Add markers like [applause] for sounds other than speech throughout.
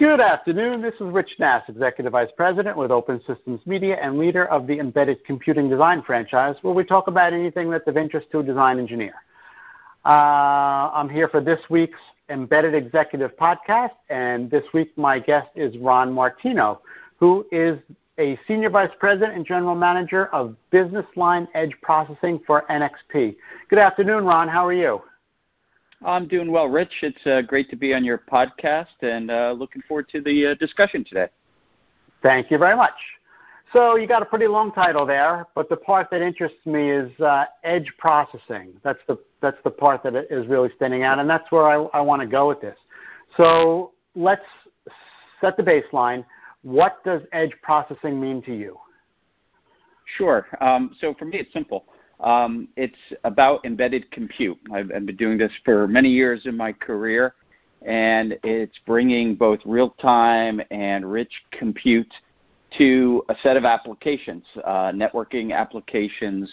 Good afternoon. This is Rich Nass, Executive Vice President with Open Systems Media and leader of the Embedded Computing Design franchise, where we talk about anything that's of interest to a design engineer. Uh, I'm here for this week's Embedded Executive podcast, and this week my guest is Ron Martino, who is a Senior Vice President and General Manager of Business Line Edge Processing for NXP. Good afternoon, Ron. How are you? I'm doing well, Rich. It's uh, great to be on your podcast and uh, looking forward to the uh, discussion today. Thank you very much. So you got a pretty long title there, but the part that interests me is uh, edge processing. That's the that's the part that is really standing out, and that's where I, I want to go with this. So let's set the baseline. What does edge processing mean to you? Sure. Um, so for me, it's simple. Um, it's about embedded compute. I've, I've, been doing this for many years in my career, and it's bringing both real time and rich compute to a set of applications, uh, networking applications,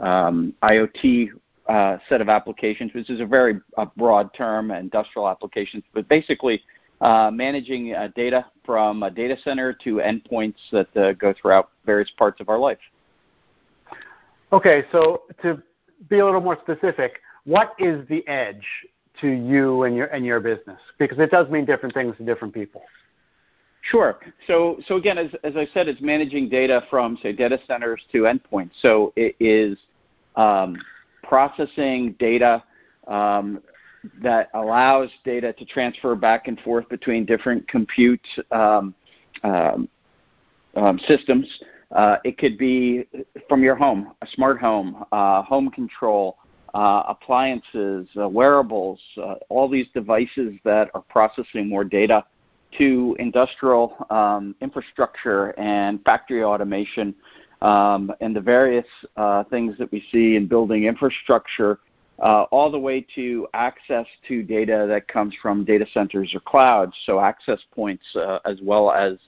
um, IoT uh, set of applications, which is a very uh, broad term, industrial applications, but basically uh, managing uh, data from a data center to endpoints that go throughout various parts of our life. Okay, so to be a little more specific, what is the edge to you and your and your business? Because it does mean different things to different people. Sure. So so again, as as I said, it's managing data from say data centers to endpoints. So it is um, processing data um, that allows data to transfer back and forth between different compute um, um, um systems uh, it could be from your home, a smart home, uh, home control, uh, appliances, uh, wearables, uh, all these devices that are processing more data to industrial um, infrastructure and factory automation um, and the various uh, things that we see in building infrastructure, all the way to access to data that comes from data centers or clouds, so access points as well as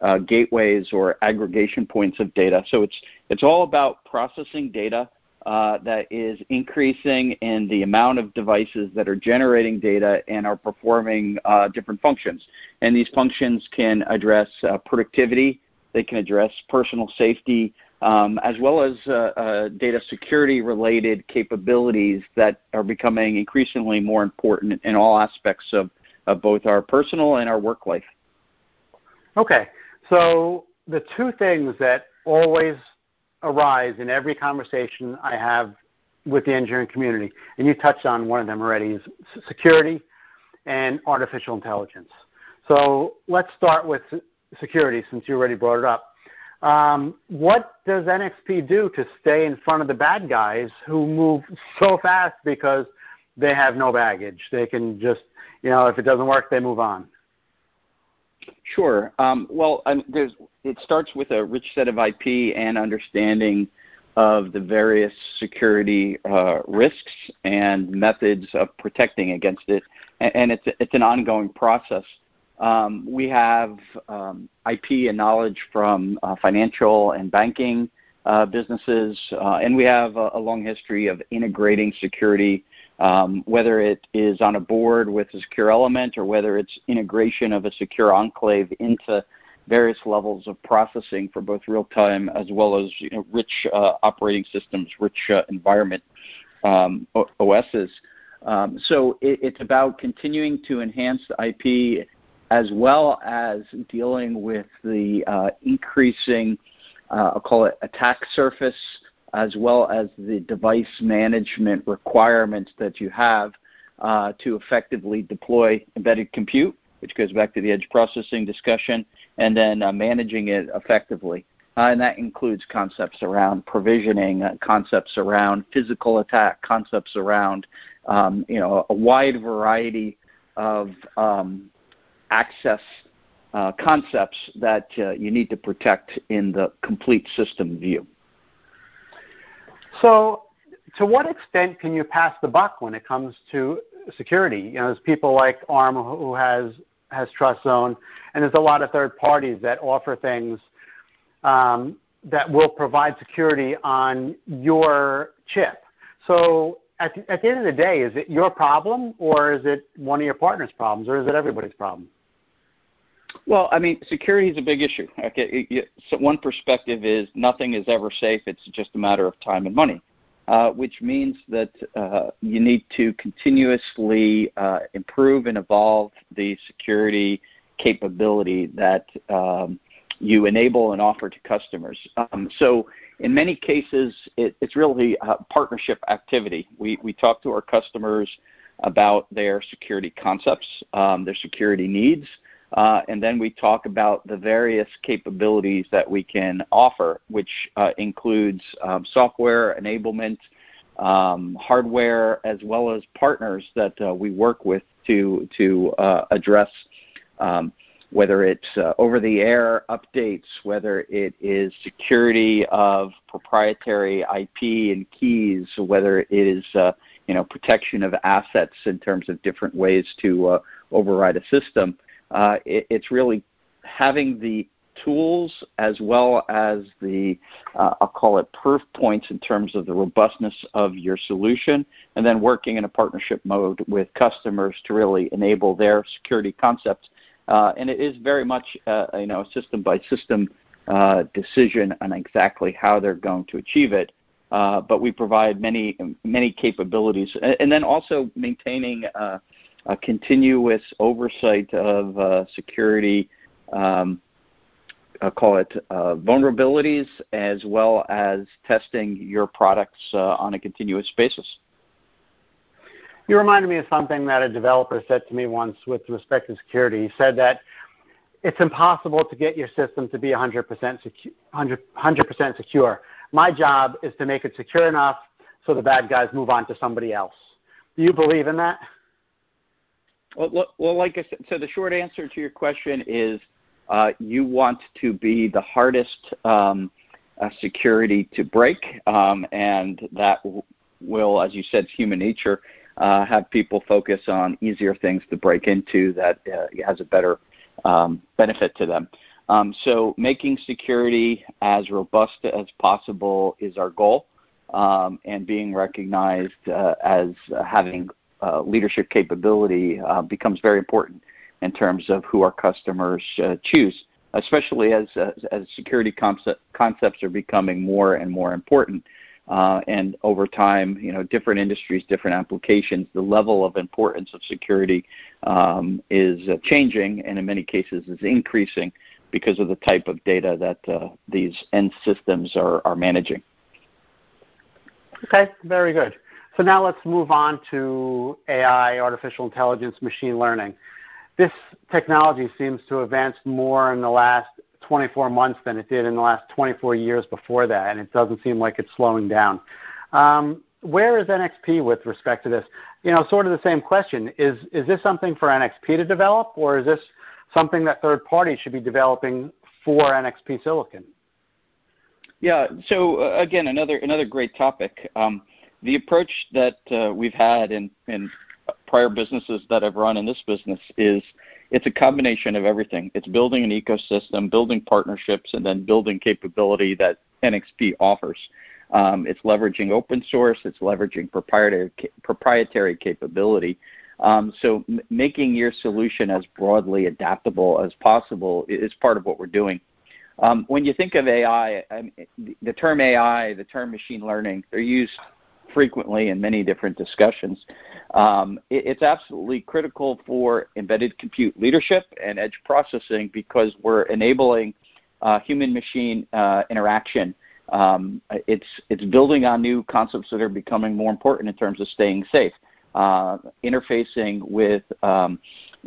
uh, gateways or aggregation points of data. So it's it's all about processing data uh, that is increasing in the amount of devices that are generating data and are performing uh, different functions. And these functions can address uh, productivity, they can address personal safety, um, as well as uh, uh, data security related capabilities that are becoming increasingly more important in all aspects of, of both our personal and our work life. Okay. So the two things that always arise in every conversation I have with the engineering community, and you touched on one of them already, is security and artificial intelligence. So let's start with security since you already brought it up. Um, what does NXP do to stay in front of the bad guys who move so fast because they have no baggage? They can just, you know, if it doesn't work, they move on. Sure. Um, well, it starts with a rich set of IP and understanding of the various security uh, risks and methods of protecting against it, and it's it's an ongoing process. Um, we have um, IP and knowledge from uh, financial and banking uh, businesses, uh, and we have a, a, long history of integrating security um, whether it is on a board with a secure element or whether it's integration of a secure enclave into various levels of processing for both real time as well as you know, rich uh, operating systems, rich uh, environment um, OSs. Um, so it, it's about continuing to enhance the IP as well as dealing with the uh, increasing, uh, I'll call it attack surface as well as the device management requirements that you have uh, to effectively deploy embedded compute, which goes back to the edge processing discussion, and then uh, managing it effectively. Uh, and that includes concepts around provisioning, uh, concepts around physical attack, concepts around um, you know a wide variety of um, access uh, concepts that uh, you need to protect in the complete system view. So, to what extent can you pass the buck when it comes to security? You know, there's people like ARM who has has TrustZone, and there's a lot of third parties that offer things um, that will provide security on your chip. So, at the, at the end of the day, is it your problem, or is it one of your partner's problems, or is it everybody's problem? Well, I mean, security is a big issue. Okay, so one perspective is nothing is ever safe. It's just a matter of time and money, uh, which means that uh, you need to continuously uh, improve and evolve the security capability that um, you enable and offer to customers. Um, so in many cases, it, it's really a partnership activity. We, we talk to our customers about their security concepts, um, their security needs, uh, and then we talk about the various capabilities that we can offer, which uh, includes um, software enablement, um, hardware, as well as partners that uh, we work with to to uh, address um, whether it's uh, over-the-air updates, whether it is security of proprietary IP and keys, whether it is uh, you know protection of assets in terms of different ways to override a system. Uh, it, it's really having the tools as well as the uh, I'll call it proof points in terms of the robustness of your solution, and then working in a partnership mode with customers to really enable their security concepts uh, and it is very much uh, you know a system by system uh, decision on exactly how they're going to achieve it. Uh, but we provide many many capabilities, and then also maintaining uh, a continuous oversight of uh, security. Um, I'll call it vulnerabilities, as well as testing your products on a continuous basis. You reminded me of something that a developer said to me once with respect to security. He said that it's impossible to get your system to be 100% secu- 100%, 100% secure. My job is to make it secure enough so the bad guys move on to somebody else. Do you believe in that? Well, well like I said, so the short answer to your question is uh, you want to be the hardest um, uh, security to break, um, and that will, as you said, human nature uh, have people focus on easier things to break into that uh, has a better um, benefit to them. Um, so making security as robust as possible is our goal, um, and being recognized uh, as having uh, leadership capability uh, becomes very important in terms of who our customers uh, choose, especially as, as, security concept, concepts are becoming more and more important. Uh, and over time, you know, different industries, different applications, the level of importance of security um, is changing, and in many cases is increasing because of the type of data that these end systems are, are managing. Okay, very good. So now let's move on to AI, artificial intelligence, machine learning. This technology seems to have advanced more in the last 24 months than it did in the last 24 years before that, and it doesn't seem like it's slowing down. Um, where is NXP with respect to this? You know, sort of the same question. Is is this something for NXP to develop, or is this something that third parties should be developing for NXP Silicon? Yeah. So uh, again, another another great topic. Um, the approach that uh, we've had in, in prior businesses that I've run in this business is it's a combination of everything. It's building an ecosystem, building partnerships, and then building capability that NXP offers. Um, it's leveraging open source. It's leveraging proprietary proprietary capability. Um, so m- making your solution as broadly adaptable as possible is part of what we're doing. Um, when you think of AI, I mean, the term AI, the term machine learning, they're used frequently in many different discussions. Um, it, it's absolutely critical for embedded compute leadership and edge processing because we're enabling uh, human-machine uh, interaction. Um, it's it's building on new concepts that are becoming more important in terms of staying safe, uh, interfacing with um,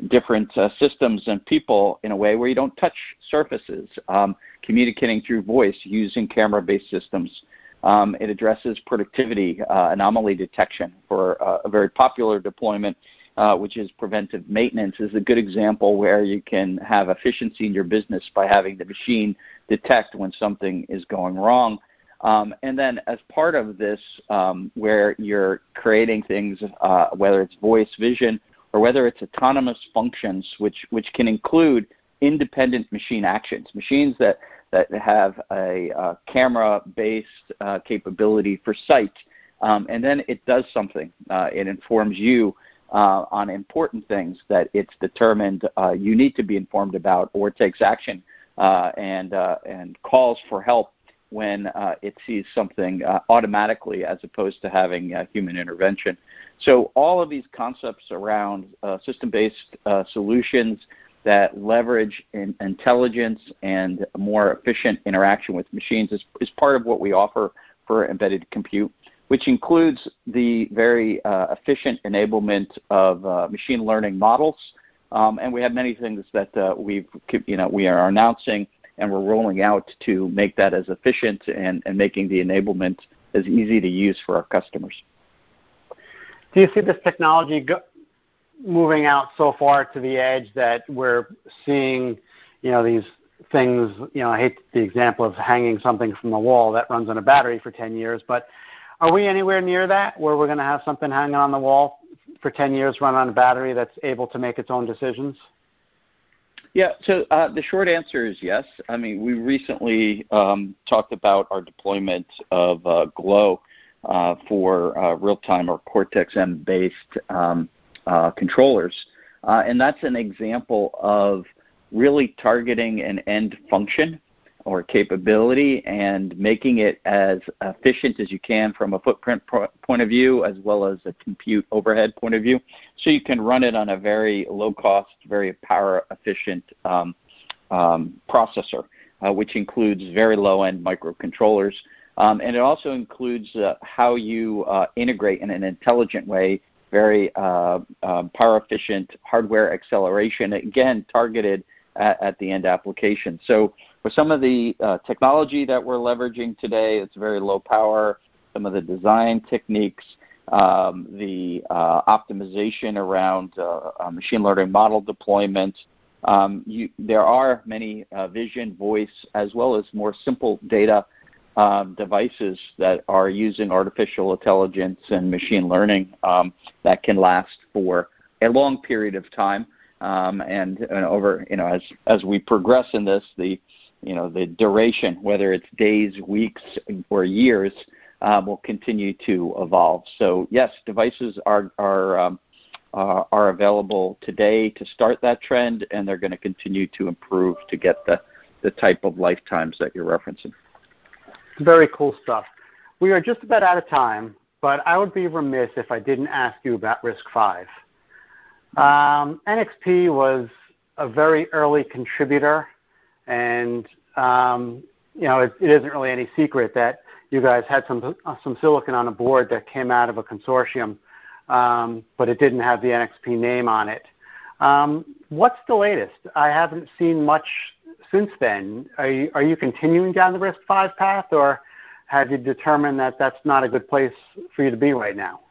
different uh, systems and people in a way where you don't touch surfaces, um, communicating through voice using camera-based systems. Um, it addresses productivity uh, anomaly detection for uh, a very popular deployment, uh, which is preventive maintenance, is a good example where you can have efficiency in your business by having the machine detect when something is going wrong. Um, and then as part of this, um, where you're creating things, uh, whether it's voice, vision, or whether it's autonomous functions, which, which can include independent machine actions, machines that that have a uh, camera-based uh, capability for sight, um, and then it does something. Uh, it informs you uh, on important things that it's determined uh, you need to be informed about or takes action uh, and, and calls for help when it sees something automatically as opposed to having human intervention. So all of these concepts around system-based solutions that leverage in intelligence and more efficient interaction with machines is, is part of what we offer for embedded compute which includes the very uh, efficient enablement of uh, machine learning models. Um, and we have many things that uh, we've, you know, we are announcing and we're rolling out to make that as efficient and, and making the enablement as easy to use for our customers. Do you see this technology go, moving out so far to the edge that we're seeing, you know, these things, you know, I hate the example of hanging something from the wall that runs on a battery for 10 years, but are we anywhere near that where we're going to have something hanging on the wall for 10 years run on a battery that's able to make its own decisions? Yeah, so uh, the short answer is yes. I mean, we recently um, talked about our deployment of uh, Glow uh, for uh, real-time or Cortex-M based um, uh, controllers, uh, and that's an example of really targeting an end function or capability and making it as efficient as you can from a footprint point of view as well as a compute overhead point of view. So you can run it on a very low cost, very power efficient um, um, processor, uh, which includes very low end microcontrollers. Um, and it also includes uh, how you uh, integrate in an intelligent way very uh, um, power efficient hardware acceleration, again, targeted at, at the end application. So for some of the uh, technology that we're leveraging today, it's very low power. Some of the design techniques, um, the uh, optimization around uh, uh machine learning model deployment. Um, you, there are many uh, vision, voice, as well as more simple data um, devices that are using artificial intelligence and machine learning um, that can last for a long period of time. Um, and, and, over, you know, as as we progress in this, the you know the duration, whether it's days, weeks, or years, um, will continue to evolve. So yes, devices are are um, uh, are available today to start that trend, and they're going to continue to improve to get the the type of lifetimes that you're referencing. Very cool stuff. We are just about out of time, but I would be remiss if I didn't ask you about RISC-V. Um, NXP was a very early contributor and um, you know, it, it isn't really any secret that you guys had some uh, some silicon on a board that came out of a consortium, um, but it didn't have the NXP name on it. Um, what's the latest? I haven't seen much since then. Are you, are you continuing down the RISC-V path, or have you determined that that's not a good place for you to be right now?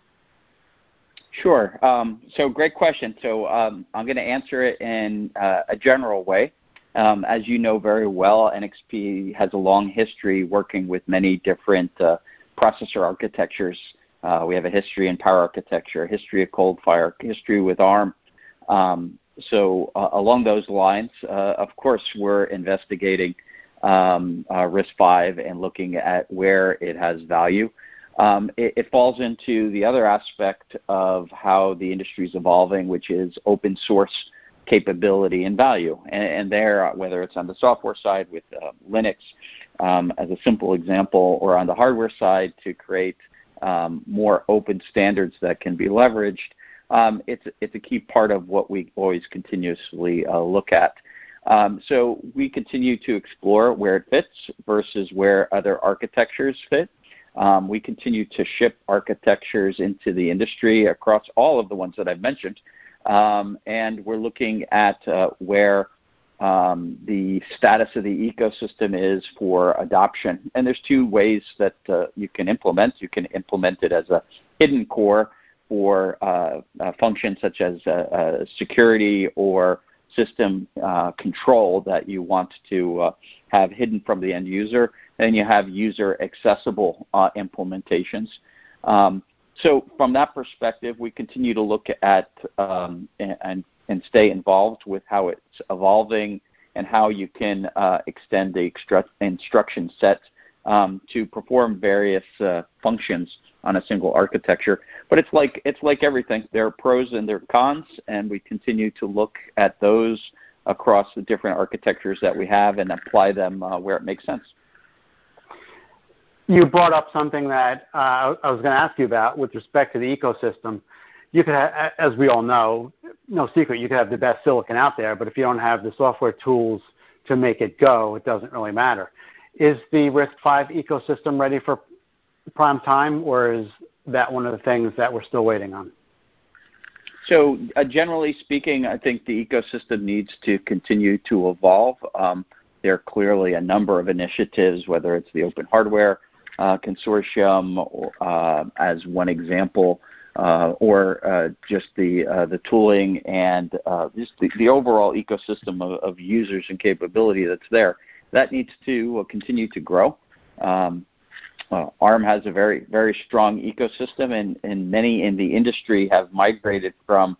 Sure. Um, so great question. So um, I'm going to answer it in uh, a general way. Um, as you know very well, NXP has a long history working with many different uh, processor architectures. Uh, we have a history in power architecture, a history of cold ColdFire, history with ARM. Um, so uh, along those lines, uh, of course, we're investigating um, uh, RISC-V and looking at where it has value. Um, it, it, falls into the other aspect of how the industry is evolving, which is open source capability and value. And, and there, whether it's on the software side with uh, Linux um, as a simple example, or on the hardware side to create um, more open standards that can be leveraged, um, it's, it's a key part of what we always continuously uh, look at. Um, so we continue to explore where it fits versus where other architectures fit. Um, we continue to ship architectures into the industry across all of the ones that I've mentioned, um, and we're looking at uh, where um, the status of the ecosystem is for adoption. And there's two ways that uh, you can implement. You can implement it as a hidden core for uh, functions such as uh, uh, security or system uh, control that you want to have hidden from the end user. And you have user accessible implementations. Um, so from that perspective, we continue to look at um, and, and stay involved with how it's evolving and how you can uh, extend the instruction set um, to perform various uh, functions on a single architecture. But it's like it's like everything. There are pros and there are cons, and we continue to look at those across the different architectures that we have and apply them uh, where it makes sense. You brought up something that uh, I was going to ask you about with respect to the ecosystem. You could, as we all know, no secret, you could have the best silicon out there, but if you don't have the software tools to make it go, it doesn't really matter. Is the RISC-V ecosystem ready for prime time, or is that one of the things that we're still waiting on? So, uh, generally speaking, I think the ecosystem needs to continue to evolve. Um, there are clearly a number of initiatives, whether it's the Open Hardware uh, Consortium or, uh, as one example, uh, or uh, just the uh, the tooling and just the, the overall ecosystem of, of, users and capability that's there. That needs to continue to grow. Um, uh, ARM has a very very strong ecosystem, and, and many in the industry have migrated from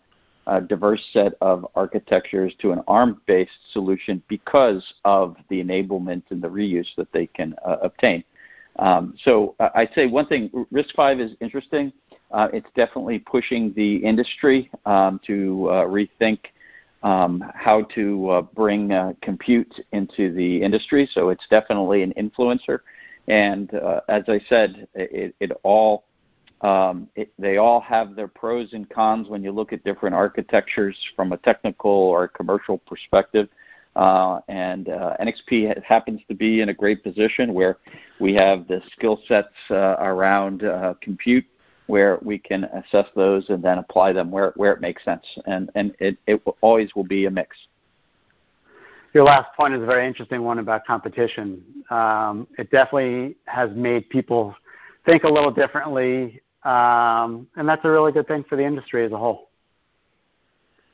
a diverse set of architectures to an ARM-based solution because of the enablement and the reuse that they can uh, obtain. Um, so uh, I'd say one thing, RISC-V is interesting. Uh, it's definitely pushing the industry um, to uh, rethink um, how to uh, bring uh, compute into the industry. So it's definitely an influencer. And uh, as I said, it, it all um, it, they all have their pros and cons when you look at different architectures from a technical or commercial perspective. Uh, and uh, NXP happens to be in a great position where we have the skill sets uh, around uh, compute where we can assess those and then apply them where, where it makes sense. And, and it, it always will be a mix. Your last point is a very interesting one about competition. Um, it definitely has made people think a little differently, um, and that's a really good thing for the industry as a whole.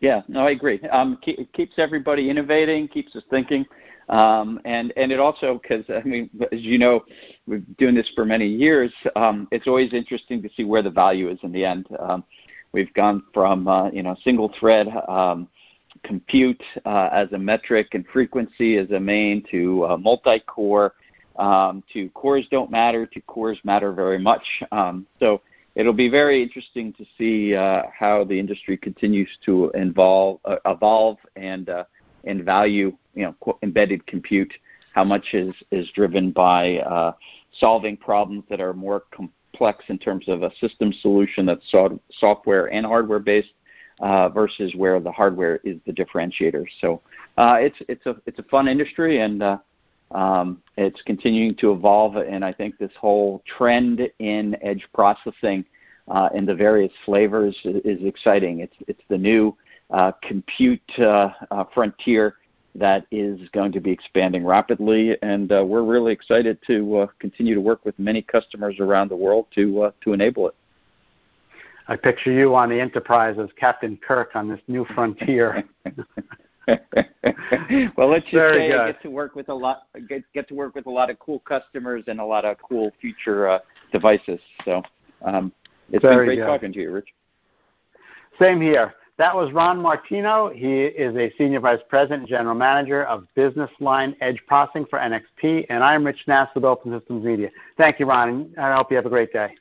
Yeah, no, I agree. Um, it keeps everybody innovating, keeps us thinking, um, and and it also because I mean, as you know, we've been doing this for many years. Um, it's always interesting to see where the value is in the end. Um, we've gone from uh, you know single thread um, compute uh, as a metric and frequency as a main to uh, multi-core um, to cores don't matter to cores matter very much. Um, so it'll be very interesting to see uh, how the industry continues to involve, uh, evolve and and value you know embedded compute. How much is is driven by uh, solving problems that are more complex in terms of a system solution that's software and hardware based uh, versus where the hardware is the differentiator. So uh, it's it's a it's a fun industry and uh, um, it's continuing to evolve. And I think this whole trend in edge processing uh, in the various flavors is, is, exciting. It's it's the new compute uh, frontier that is going to be expanding rapidly, and we're really excited to continue to work with many customers around the world to to enable it. I picture you on the Enterprise as Captain Kirk on this new frontier. [laughs] well, let's just Very say good. I get to work with a lot get, get to work with a lot of cool customers and a lot of cool future uh, devices. So um, it's Very been great good. talking to you, Rich. Same here. That was Ron Martino. He is a Senior Vice President and General Manager of Business Line Edge Processing for NXP, and I'm Rich Nass with Open Systems Media. Thank you, Ron, and I hope you have a great day.